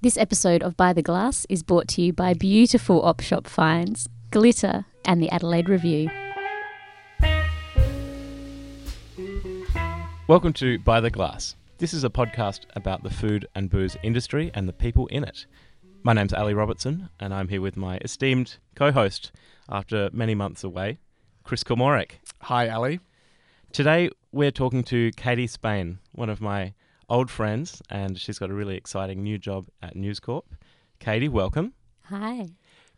This episode of By the Glass is brought to you by beautiful op shop finds, glitter, and the Adelaide Review. Welcome to By the Glass. This is a podcast about the food and booze industry and the people in it. My name's Ali Robertson, and I'm here with my esteemed co host after many months away, Chris Kilmorick. Hi, Ali. Today, we're talking to Katie Spain, one of my old friends, and she's got a really exciting new job at News Corp. Katie, welcome. Hi.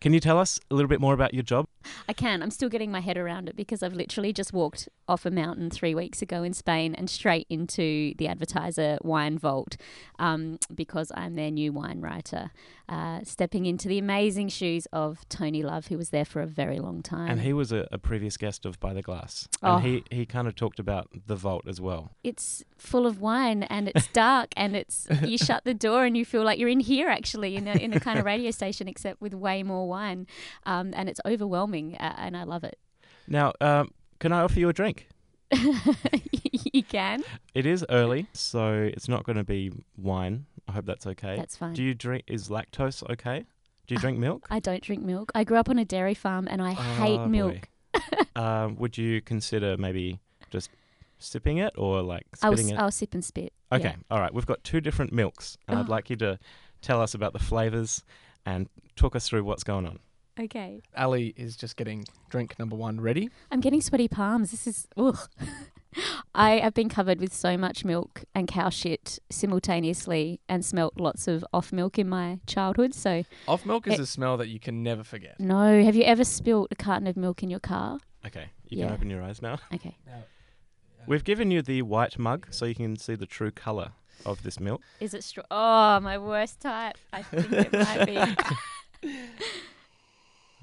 Can you tell us a little bit more about your job? I can. I'm still getting my head around it because I've literally just walked off a mountain three weeks ago in Spain and straight into the advertiser wine vault um, because I'm their new wine writer, uh, stepping into the amazing shoes of Tony Love, who was there for a very long time. And he was a, a previous guest of By the Glass. Oh. And he, he kind of talked about the vault as well. it's full of wine and it's dark and it's you shut the door and you feel like you're in here actually in a, in a kind of radio station except with way more wine um, and it's overwhelming uh, and I love it. Now, um, can I offer you a drink? you can. It is early, so it's not going to be wine. I hope that's okay. That's fine. Do you drink? Is lactose okay? Do you drink milk? I don't drink milk. I grew up on a dairy farm and I hate Oh, milk. um, would you consider maybe just sipping it or like I'll, spitting it? I'll sip and spit. okay, yeah. all right. We've got two different milks, and I'd Oh. like you to tell us about the flavors and talk us through what's going on. Okay. Ali is just getting drink number one ready. I'm getting sweaty palms. This is ugh. I have been covered with so much milk and cow shit simultaneously and smelt lots of off milk in my childhood. So Off milk is It- a smell that you can never forget. no, have you ever spilt a carton of milk in your car? Okay, you Yeah. can open your eyes now. Okay. Now, uh, We've given you the white mug so you can see the true color of this milk. Is it straw? Oh, my worst type. I think it might be.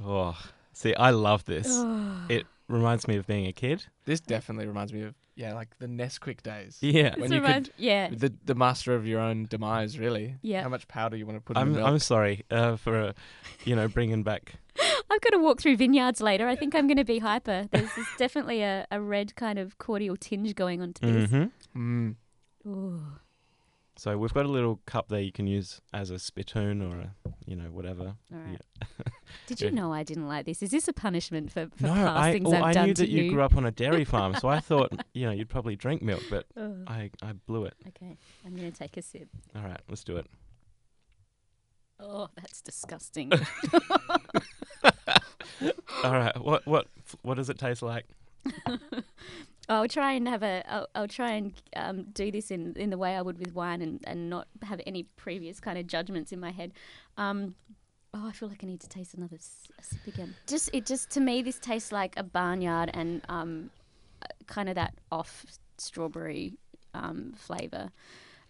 Oh, see, I love this. It reminds me of being a kid. This definitely reminds me of yeah, like the Nesquik days. Yeah. This when you could- reminds- yeah. The the master of your own demise, really. Yeah. How much powder you want to put in I'm the milk? I'm sorry uh, for uh, you know bringing back. I've got to walk through vineyards later. I think I'm going to be hyper. There's, there's definitely a, a red kind of cordial tinge going on to this. hmm Mm. Ooh. So we've got a little cup there you can use as a spittoon or a you know whatever. All right. Yeah. Did you know I didn't like this? Is this a punishment for, for no, past I things oh, I've I done knew that you grew up on a dairy farm, so I thought you know you'd probably drink milk, but. I I blew it. Okay, I'm going to take a sip. All right, let's do it. Oh, that's disgusting. All right, what what what does it taste like? I'll try and have a. I'll, I'll try and um, do this in, in the way I would with wine, and, and not have any previous kind of judgments in my head. Um, oh, I feel like I need to taste another s- a sip again. Just it just to me this tastes like a barnyard and um, uh, kind of that off strawberry um, flavor.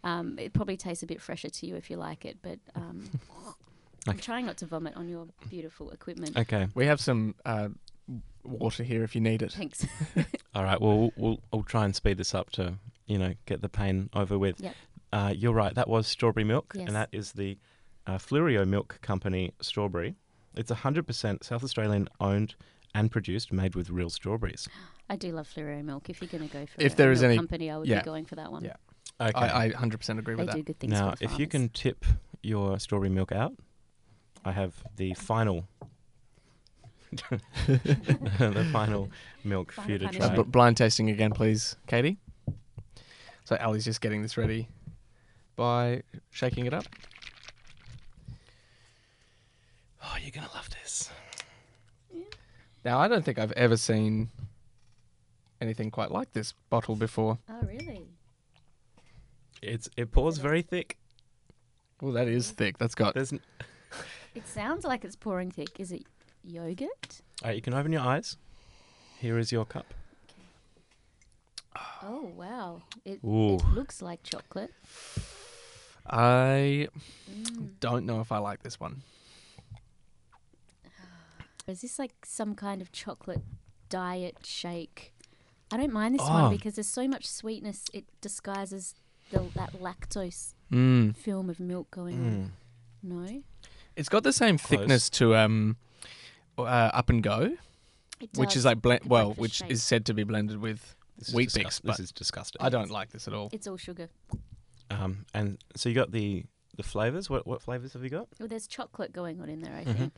Um, it probably tastes a bit fresher to you if you like it, but um, I'm trying not to vomit on your beautiful equipment. Okay, We have some uh, water here if you need it. Thanks. all right. Well, we'll we'll, we'll try and speed this up to you know get the pain over with. Yep. Uh, you're right. That was strawberry milk, Yes. and that is the uh, Fleurieu Milk Company strawberry. It's 100% South Australian owned and produced, made with real strawberries. I do love Fleurieu milk. If you're going to go for If a there is any- company, I would yeah. be going for that one. Yeah. Okay. I, I 100% agree They with do that. good things. now, for the if you can tip your strawberry milk out, I have the final, the final milk for you to Final Uh, try. blind tasting again, please, Katie. So Ali's just getting this ready by shaking it up. Oh, you're gonna love this. Now, I don't think I've ever seen anything quite like this bottle before. Oh, really? It's it pours very thick. Well, that is thick. That's got. There's, n- It sounds like it's pouring thick. Is it yogurt? all right, you can open your eyes. Here is your cup. Oh, wow. It, it looks like chocolate. I Mm. don't know if I like this one. Is this like some kind of chocolate diet shake? I don't mind this Oh. one because there's so much sweetness. It disguises the, that lactose Mm. film of milk going Mm. on. No? It's got the same Close. thickness to um, uh, Up and Go, It which does. is like blend. Well, breakfast which shake. is said to be blended with. This Weet-Bix, but This is disgusting. I don't like this at all. It's all sugar. Um, and so you got the the flavors. What what flavors have you got? Well, there's chocolate going on in there, I Mhm. think.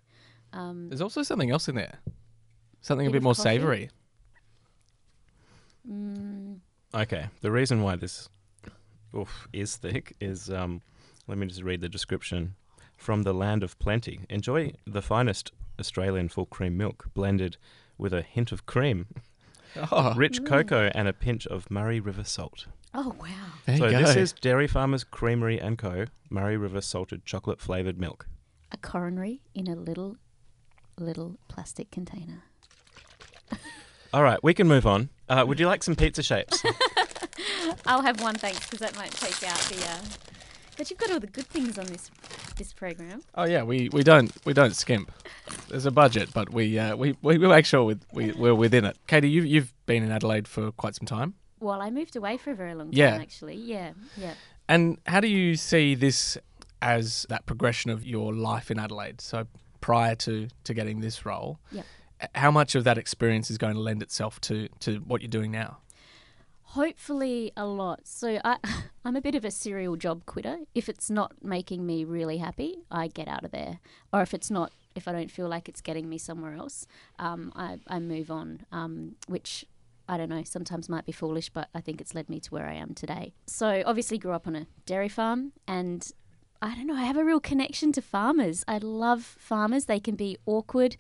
Um, There's also something else in there. Something a Bit bit of more coffee. savoury. mm, Okay, the reason why this oof, is thick is um, let me just read the description. From the land of plenty, enjoy the finest Australian full cream milk blended with a hint of cream, Oh, rich Mm. cocoa, and a pinch of Murray River salt. oh wow! there so you go. this is Dairy Farmers Creamery and Co. Murray River salted chocolate flavored milk. A coronary in a little, little plastic container. All right, we can move on. Uh, would you like some pizza shapes? I'll have one, thanks, because that might take out the. Uh... But you've got all the good things on this this program. Oh yeah, we, we don't we don't skimp. There's a budget, but we uh, we, we make sure we we're within it. Katie, you you've been in Adelaide for quite some time, Well, I moved away for a very long time, Yeah. actually. Yeah, yeah. and how do you see this as that progression of your life in Adelaide? So prior to to getting this role, Yep. h- how much of that experience is going to lend itself to to what you're doing now? Hopefully a lot. So I, I'm a bit of a serial job quitter. If it's not making me really happy, I get out of there. Or if it's not, if I don't feel like it's getting me somewhere else, um, I, I move on. Um, which I don't know. Sometimes might be foolish, but I think it's led me to where I am today. So obviously grew up on a dairy farm, and I don't know. I have a real connection to farmers. I love farmers. They can be awkward.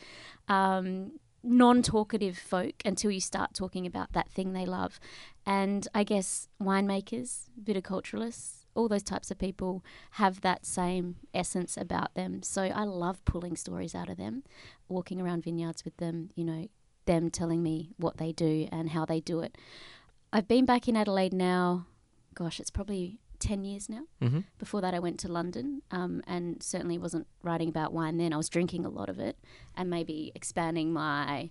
Um, non-talkative folk until you start talking about that thing they love and I guess winemakers, viticulturalists, all those types of people have that same essence about them. So I love pulling stories out of them, walking around vineyards with them, you know, them telling me what they do and how they do it. I've been back in Adelaide now, gosh, it's probably 10 years now. Mm-hmm. Before that, I went to London um, and certainly wasn't writing about wine then. I was drinking a lot of it and maybe expanding my,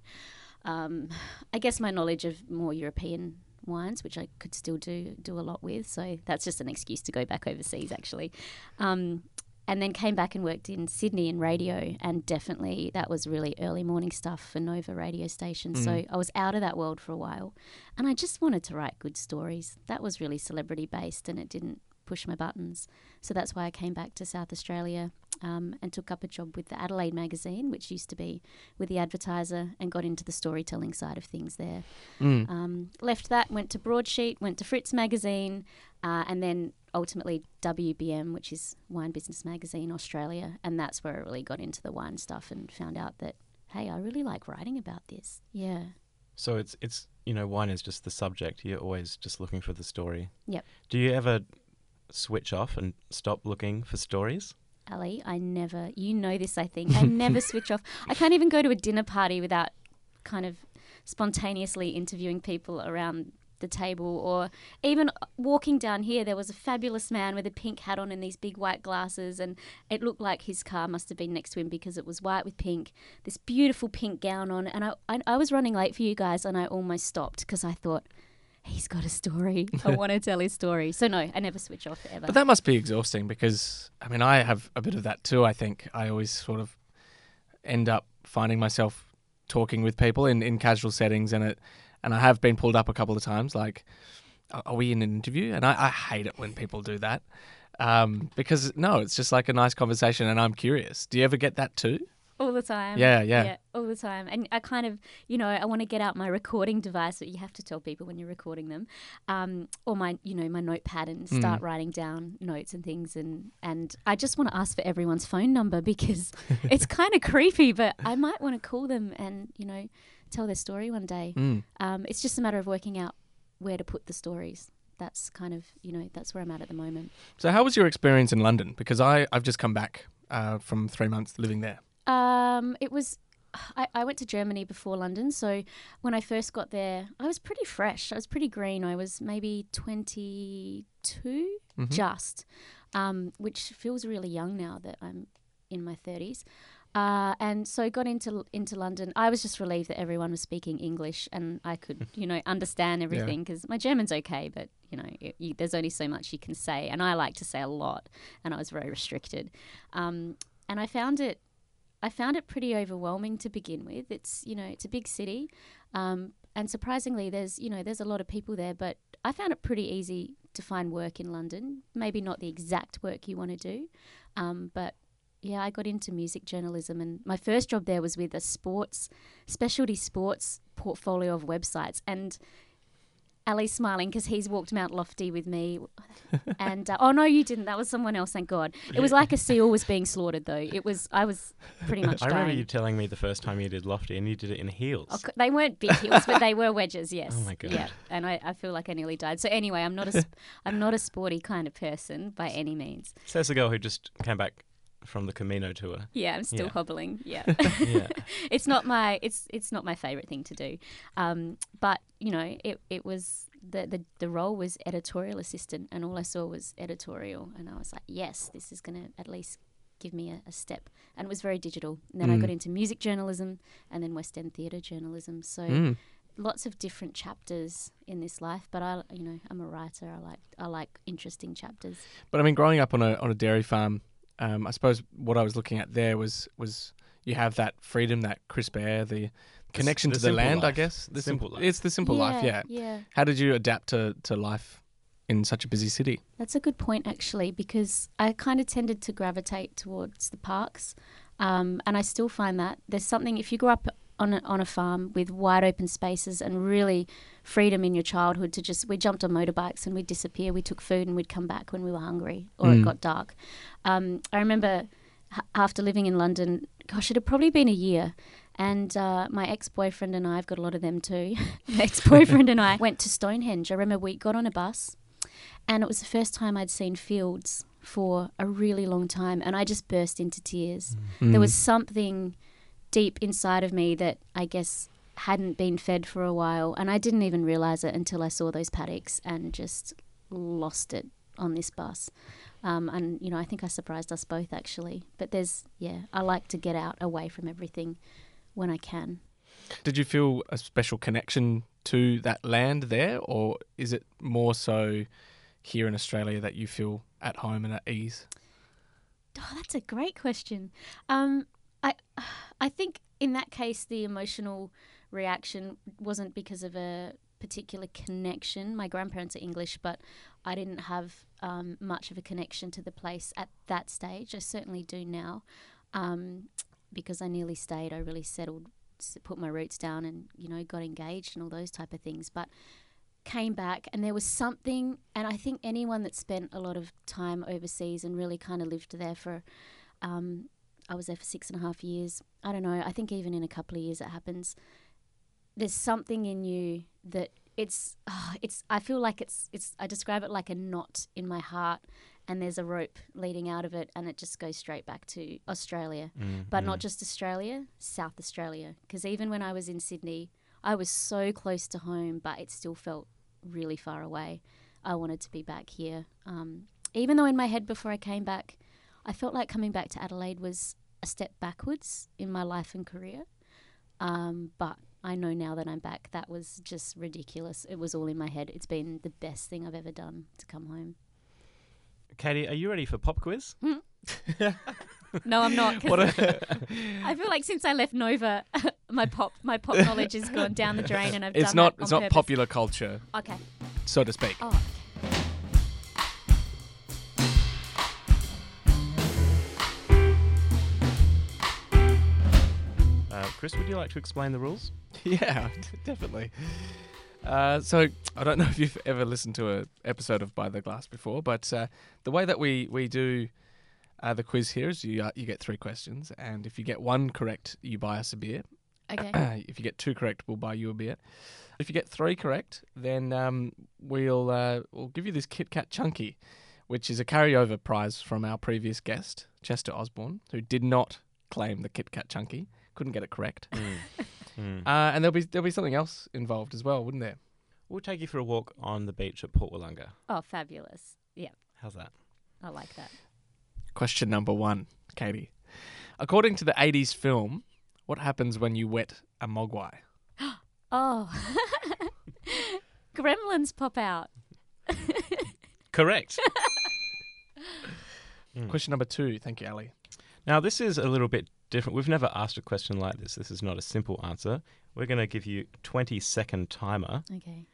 um, I guess, my knowledge of more European wines, which I could still do do a lot with. So that's just an excuse to go back overseas, actually. Um, and then came back and worked in Sydney in radio, and definitely that was really early morning stuff for Nova radio station. So Mm. I was out of that world for a while, and I just wanted to write good stories. That was really celebrity based, and it didn't push my buttons. So that's why I came back to South Australia um, and took up a job with the Adelaide magazine, which used to be with the advertiser, and got into the storytelling side of things there. Mm. Um, left that, went to Broadsheet, went to Fritz magazine, uh, and then ultimately WBM, which is Wine Business Magazine Australia, and that's where I really got into the wine stuff and found out that hey, I really like writing about this. Yeah. So it's it's you know wine is just the subject. You're always just looking for the story. Yep. Do you ever switch off and stop looking for stories? Ali, I never, you know this, I think. I never switch off. I can't even go to a dinner party without kind of spontaneously interviewing people around the table or even walking down here there was a fabulous man with a pink hat on and these big white glasses and it looked like his car must have been next to him because it was white with pink this beautiful pink gown on and i, I, I was running late for you guys and i almost stopped because i thought he's got a story i want to tell his story so no i never switch off ever But that must be exhausting because I mean I have a bit of that too. I think I always sort of end up finding myself talking with people in, in casual settings, and it and I have been pulled up a couple of times. Like, "Are- we in an interview? And I, I hate it when people do that um, because no, it's just like a nice conversation, and I'm curious. Do you ever get that too? All the time. Yeah, yeah. yeah, all the time. And I kind of, you know, I want to get out my recording device, but you have to tell people when you're recording them, um, or my, you know, my notepad and start writing down notes and things. And and I just want to ask for everyone's phone number because it's kind of creepy, but I might want to call them and you know tell their story one day. Mm. Um, it's just a matter of working out where to put the stories. That's kind of, you know, that's where I'm at at the moment. So how was your experience in London? Because I I've just come back uh, from three months living there. Um, it was. I, I went to Germany before London, so when I first got there, I was pretty fresh. I was pretty green. I was maybe 22, Mhm. just, um, which feels really young now that I'm in my 30s. Uh, and so got into into London. I was just relieved that everyone was speaking English and I could, you know, understand everything because my German's okay, but you know, it, you, there's only so much you can say, and I like to say a lot, and I was very restricted. Um, and I found it I found it pretty overwhelming to begin with. It's you know it's a big city, um, and surprisingly, there's you know there's a lot of people there, but I found it pretty easy to find work in London. Maybe not the exact work you want to do, um, but yeah, I got into music journalism, and my first job there was with a sports specialty sports portfolio of websites. And Ali's smiling because he's walked Mount Lofty with me. and uh, oh no, you didn't. That was someone else. Thank God. It was like a seal was being slaughtered, though. It was. I was pretty much. I remember you telling me the first time you did Lofty, and you did it in heels. Oh, they weren't big heels, but they were wedges. Yes. Oh my God. Yeah, and I, I feel like I nearly died. So anyway, I'm not a sp- I'm not a sporty kind of person by any means. Says the girl who just came back from the Camino tour. Yeah, I'm still Yeah. hobbling. Yeah. Yeah. it's not my it's it's not my favorite thing to do um, but you know it, it was the, the the role was editorial assistant and all i saw was editorial and i was like yes this is going to at least give me a, a step and it was very digital and then i got Mm. into music journalism and then west end theatre journalism so Mm. lots of different chapters in this life but i you know i'm a writer i like i like interesting chapters But I mean, growing up on a on a dairy farm, um, I suppose what I was looking at there was was you have that freedom, that crisp air, the connection the to the simple land. I guess the Simple simple. life. It's the simple life. Yeah. yeah How did you adapt to to life in such a busy city? That's a good point, actually, because I kind of tended to gravitate towards the parks, um, and I still find that there's something if you grew up on a, on a farm with wide open spaces and really freedom in your childhood to just we jumped on motorbikes and we'd disappear. We took food and we'd come back when we were hungry or it Mm. got dark. Um, I remember h- after living in London, gosh, it had probably been a year. And uh, my ex boyfriend and I, I've got a lot of them too. my ex boyfriend and I went to Stonehenge. I remember we got on a bus and it was the first time I'd seen fields for a really long time, and I just burst into tears. Mm. There was something deep inside of me that I guess hadn't been fed for a while, and I didn't even realize it until I saw those paddocks and just lost it on this bus. Um, and you know, I think I surprised us both actually. But there's, yeah, I like to get out away from everything when I can. Did you feel a special connection to that land there, or is it more so here in Australia that you feel at home and at ease? Oh, that's a great question. Um, I, I think in that case, the emotional reaction wasn't because of a particular connection. My grandparents are English, but I didn't have um, much of a connection to the place at that stage. I certainly do now, um, because I nearly stayed. I really settled, put my roots down, and you know, got engaged and all those type of things. But came back and there was something and i think anyone that spent a lot of time overseas and really kind of lived there for um, i was there for six and a half years i don't know i think even in a couple of years it happens there's something in you that it's ah, it's i feel like it's it's i describe it like a knot in my heart and there's a rope leading out of it and it just goes straight back to australia Mm, but mm. not just Australia, South Australia. Because even when I was in Sydney, I was so close to home, but it still felt really far away. I wanted to be back here. Um, even though in my head before I came back, I felt like coming back to Adelaide was a step backwards in my life and career. Um, but I know now that I'm back, that was just ridiculous. It was all in my head. It's been the best thing I've ever done to come home. Katie, are you ready for pop quiz? No, I'm not. What a, I feel like since I left Nova, my pop my pop knowledge has gone down the drain, and I've it's done not it's not purpose. popular culture, Okay. so to speak. Oh. Chris, would you like to explain the rules? Yeah, definitely. Uh, so I don't know if you've ever listened to an episode of By the Glass before, but uh, the way that we we do uh, the quiz here is you uh, you get three questions, and if you get one correct, you buy us a beer. Okay. if you get two correct, we'll buy you a beer. If you get three correct, then um, we'll uh, we'll give you this Kit Kat Chunky, which is a carryover prize from our previous guest, Chester Osborne, who did not claim the Kit Kat Chunky, couldn't get it correct. Mm. Uh, and there'll be there'll be something else involved as well, wouldn't there? We'll take you for a walk on the beach at Port Willunga. Oh, fabulous. Yeah, How's that? I like that. Question number one, Katie. According to the '80s film, what happens when you wet a mogwai? Oh. Gremlins pop out. Correct. Mm. Question number two. Thank you, Ali. Now, this is a little bit different. We've never asked a question like this. This is not a simple answer. We're going to give you 20 second timer, Okay.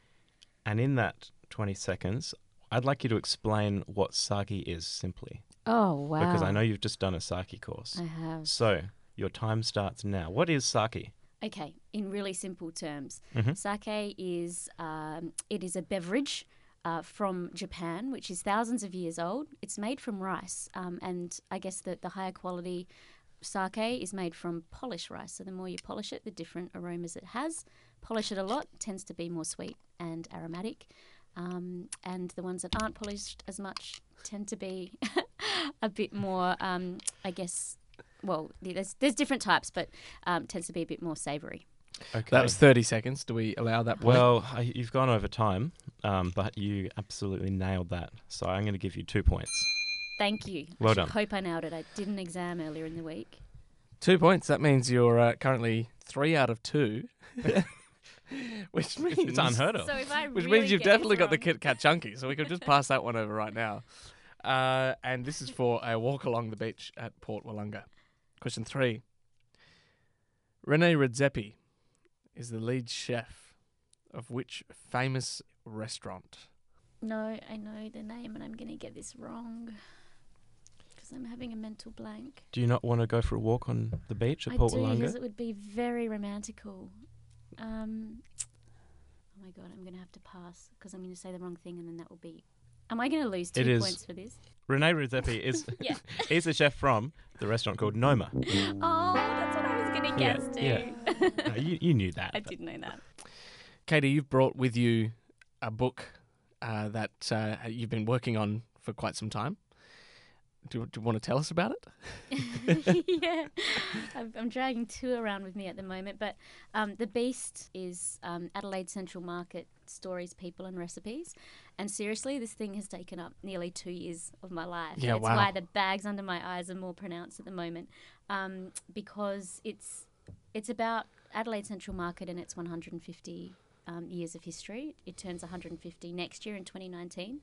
and in that 20 seconds, I'd like you to explain what sake is simply, Oh wow! because I know you've just done a sake course. I have. So your time starts now. What is sake? Okay, in really simple terms, Mhm. sake is um, it is a beverage uh, from Japan, which is thousands of years old. It's made from rice, um, and I guess the the higher quality sake is made from polished rice. So the more you polish it, the different aromas it has. Polish it a lot tends to be more sweet and aromatic, um, and the ones that aren't polished as much tend to be a bit more, um, I guess. Well, there's there's different types, but um, tends to be a bit more savoury. Okay. That was 30 seconds. Do we allow that? point? well, I, you've gone over time, um, but you absolutely nailed that. So I'm going to give you two points. Thank you. Well I done. hope I nailed it. I did an exam earlier in the week. two points. That means you're uh, currently three out of two, which means It's unheard of. So if I Which means you've get definitely got the Kit Kat Chunky, so we could just pass that one over right now. Uh, and this is for a walk along the beach at Port Willunga. Question three. Rene Redzepi is the lead chef of which famous restaurant? No, I know the name, and I'm going to get this wrong because I'm having a mental blank. Do you not want to go for a walk on the beach at I Port do because it would be very romantical. Um, oh my god, I'm going to have to pass because I'm going to say the wrong thing, and then that will be. Am I going to lose two It is. points for this? Rene Redzepi is Yeah. he's a chef from the restaurant called Noma. Oh, that's what I was going to Yeah, guess too. yeah. No, you, you knew that. I did know that. Katie, you've brought with you a book uh, that uh, you've been working on for quite some time. Do, you- do you want to tell us about it? yeah, I'm, I'm dragging two around with me at the moment. But um, the Beast is um, Adelaide Central Market stories, people, and recipes. And seriously, this thing has taken up nearly two years of my life. Yeah, That's wow. why the bags under my eyes are more pronounced at the moment, um, because it's it's about Adelaide Central Market and its 150 um, years of history. It turns 150 next year in 2019.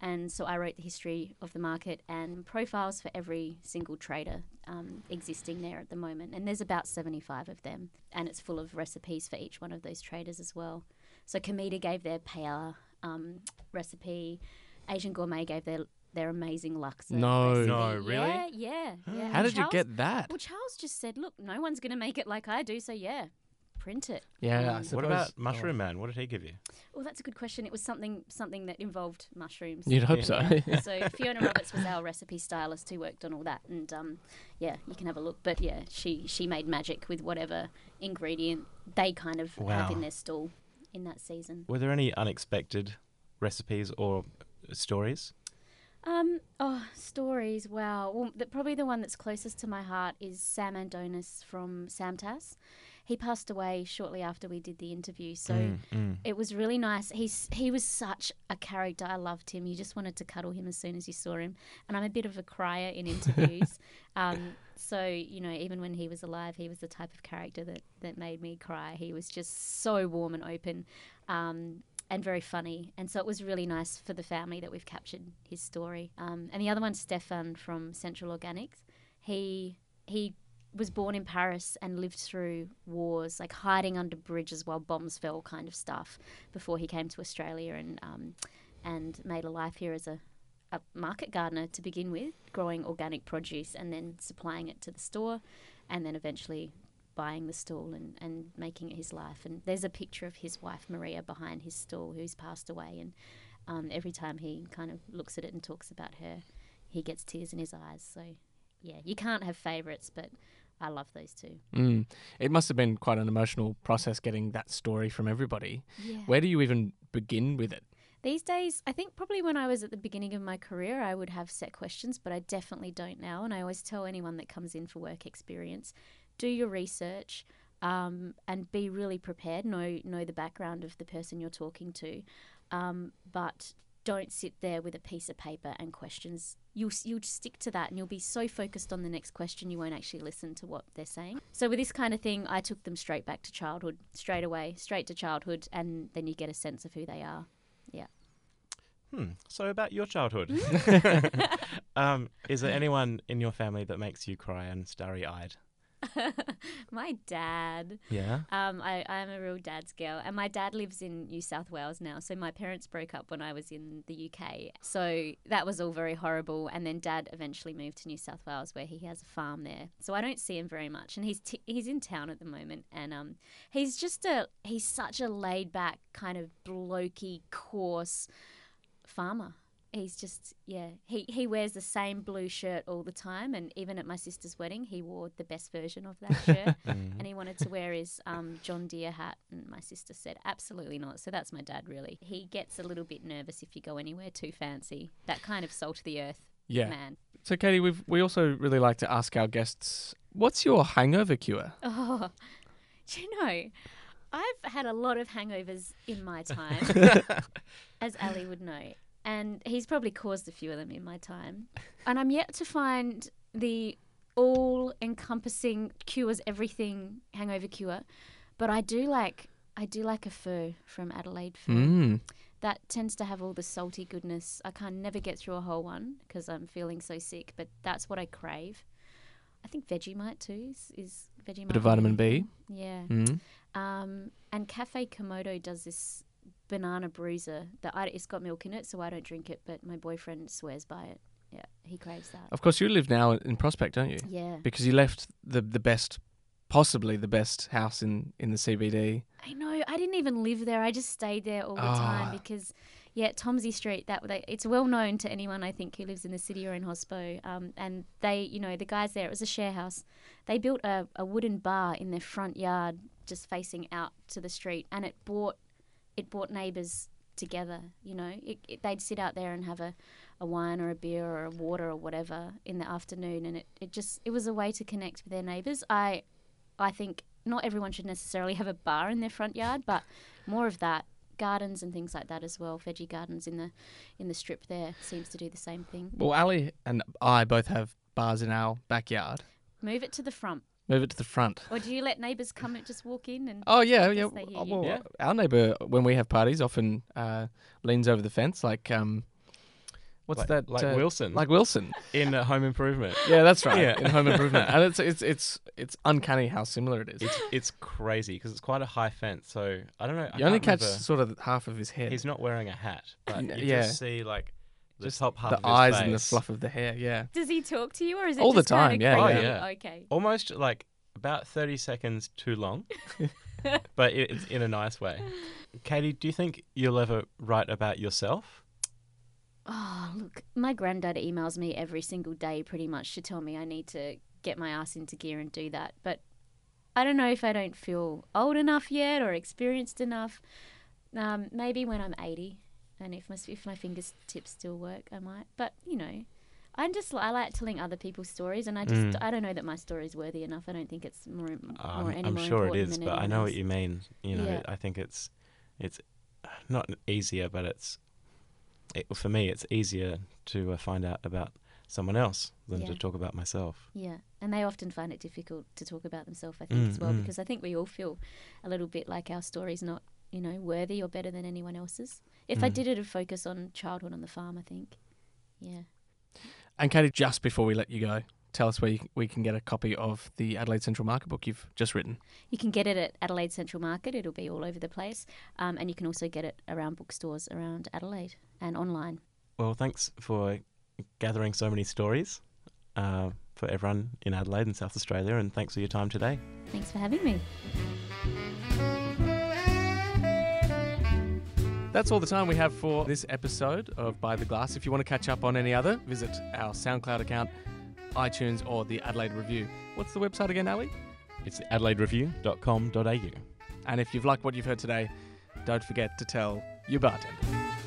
And so I wrote the history of the market and profiles for every single trader um, existing there at the moment. And there's about 75 of them. And it's full of recipes for each one of those traders as well. So Comida gave their paella um, recipe, Asian Gourmet gave their their amazing laksa. No. recipe. No, really? Yeah, yeah. yeah. How And did you get that? Well, Charles just said, look, no one's going to make it like I do, so yeah, print it. Yeah, I Um, What suppose- about oh. Mushroom Man? What did he give you? Well, that's a good question. It was something something that involved mushrooms. You'd hope so. so Fiona Roberts was our recipe stylist who worked on all that, and um, yeah, you can have a look. But yeah, she she made magic with whatever ingredient they kind of have in their stall in that season. Were there any unexpected recipes or stories? Um, oh, stories. Wow. Well, the, probably the one that's closest to my heart is Sam Andonis from Samtass. He passed away shortly after we did the interview, so. Mm, mm. It was really nice. He's he was such a character. I loved him. You just wanted to cuddle him as soon as you saw him. And I'm a bit of a crier in interviews. um, so you know, even when he was alive, he was the type of character that that made me cry. He was just so warm and open, um, and very funny. And so it was really nice for the family that we've captured his story. Um, and the other one, Stefan from Central Organics. He he was born in Paris and lived through wars, like hiding under bridges while bombs fell, kind of stuff, before he came to Australia and um, and made a life here as a, a market gardener to begin with, growing organic produce and then supplying it to the store, and then eventually buying the stall and, and making it his life. And there's a picture of his wife Maria behind his stall, who's passed away, and um, every time he kind of looks at it and talks about her, he gets tears in his eyes. So yeah, you can't have favourites, but I love those two. Mm. It must have been quite an emotional process getting that story from everybody. Yeah. Where do you even begin with it? These days, I think probably when I was at the beginning of my career, I would have set questions, but I definitely don't now. And I always tell anyone that comes in for work experience, do your research um, and be really prepared. Know know the background of the person you're talking to, um, but don't sit there with a piece of paper and questions. You'll you'll stick to that, and you'll be so focused on the next question you won't actually listen to what they're saying. So with this kind of thing, I took them straight back to childhood, straight away, straight to childhood, and then you get a sense of who they are. Yeah. Hmm. So about your childhood, um, is there anyone in your family that makes you cry and starry-eyed? my dad. Yeah. Um, I, I'm a real dad's girl, and my dad lives in New South Wales now. So my parents broke up when I was in the UK. So that was all very horrible. And then dad eventually moved to New South Wales, where he has a farm there. So I don't see him very much, and he's t- he's in town at the moment. And um, he's just a he's such a laid back kind of blokey, coarse farmer he's just yeah he he wears the same blue shirt all the time and even at my sister's wedding he wore the best version of that shirt Mm. and he wanted to wear his um, john deere hat and my sister said absolutely not so that's my dad really he gets a little bit nervous if you go anywhere too fancy that kind of salt of the earth Yeah. man So, Katie, we've we also really like to ask our guests, what's your hangover cure? oh do you know i've had a lot of hangovers in my time as Ali would know. And he's probably caused a few of them in my time. And I'm yet to find the all encompassing cures everything hangover cure. But I do like I do like a pho from Adelaide Pho. Mm. That tends to have all the salty goodness. I can never get through a whole one because I'm feeling so sick, but that's what I crave. I think Vegemite too is, is Vegemite. Bit of vitamin B. Yeah. Mm. Um, and Cafe Komodo does this banana bruiser that I, it's got milk in it, so I don't drink it, but my boyfriend swears by it. Yeah, he craves that. Of course, you live now in Prospect, don't you? Yeah. Because you left the the best, possibly the best house in in the CBD. I know. I didn't even live there. I just stayed there all the Ah. time because, yeah, Tomsey Street. That they, it's well known to anyone I think who lives in the city or in Hospo. Um, and they, you know, the guys there. It was a share house. They built a, a wooden bar in their front yard, just facing out to the street, and it brought it brought neighbours together. You know, it, it, they'd sit out there and have a, a wine or a beer or a water or whatever in the afternoon, and it, it just it was a way to connect with their neighbours. I I think not everyone should necessarily have a bar in their front yard, but more of that. Gardens and things like that as well. Veggie gardens in the in the strip there seems to do the same thing. Well, Ali and I both have bars in our backyard. Move it to the front, Move it to the front. or do you let neighbours come and just walk in and? Oh yeah, yeah. guess they hear you. Well, Yeah. our neighbour when we have parties often uh, leans over the fence like um, what's like, that? Like uh, Wilson. Like Wilson. in uh, Home Improvement. Yeah, that's right. Yeah. In Home Improvement, and it's it's it's it's uncanny how similar it is. It's it's crazy because it's quite a high fence. So I don't know. I you only catch remember- sort of half of his head. He's not wearing a hat, but you yeah. just see like the Just top half the of his eyes face. and the fluff of the hair. Yeah. Does he talk to you, or is it All the just kinda time, yeah, yeah. Oh, yeah. Okay. Almost like about thirty seconds too long, but it's in a nice way. Katie, do you think you'll ever write about yourself? Oh, look, my granddad emails me every single day pretty much to tell me I need to get my ass into gear and do that. But I don't know if I don't feel old enough yet or experienced enough. Um, maybe when I'm 80 and if my, if my fingertips still work, I might. But, you know, I'm just, I like telling other people's stories and I just, Mm. I don't know that my story is worthy enough. I don't think it's more, more Um, any I'm more sure it is, but I know what you mean. You know, Yeah. I think it's it's not easier, but it's it, for me. It's easier to uh, find out about someone else than to talk about myself. Yeah, and they often find it difficult to talk about themselves, I think, as Mm, well, mm. because I think we all feel a little bit like our story's not, you know, worthy or better than anyone else's. If I Mm. did it, it'd focus on childhood on the farm, I think. Yeah. And Katie, just before we let you go, tell us where you, we can get a copy of the Adelaide Central Market book you've just written. You can get it at Adelaide Central Market, it'll be all over the place. Um, and you can also get it around bookstores around Adelaide and online. Well, thanks for gathering so many stories uh, for everyone in Adelaide and South Australia, and thanks for your time today. Thanks for having me. That's all the time we have for this episode of By the Glass. If you want to catch up on any other, visit our SoundCloud account, iTunes, or the Adelaide Review. What's the website again, Ali? It's adelaidereview.com.au. And if you've liked what you've heard today, don't forget to tell your bartender.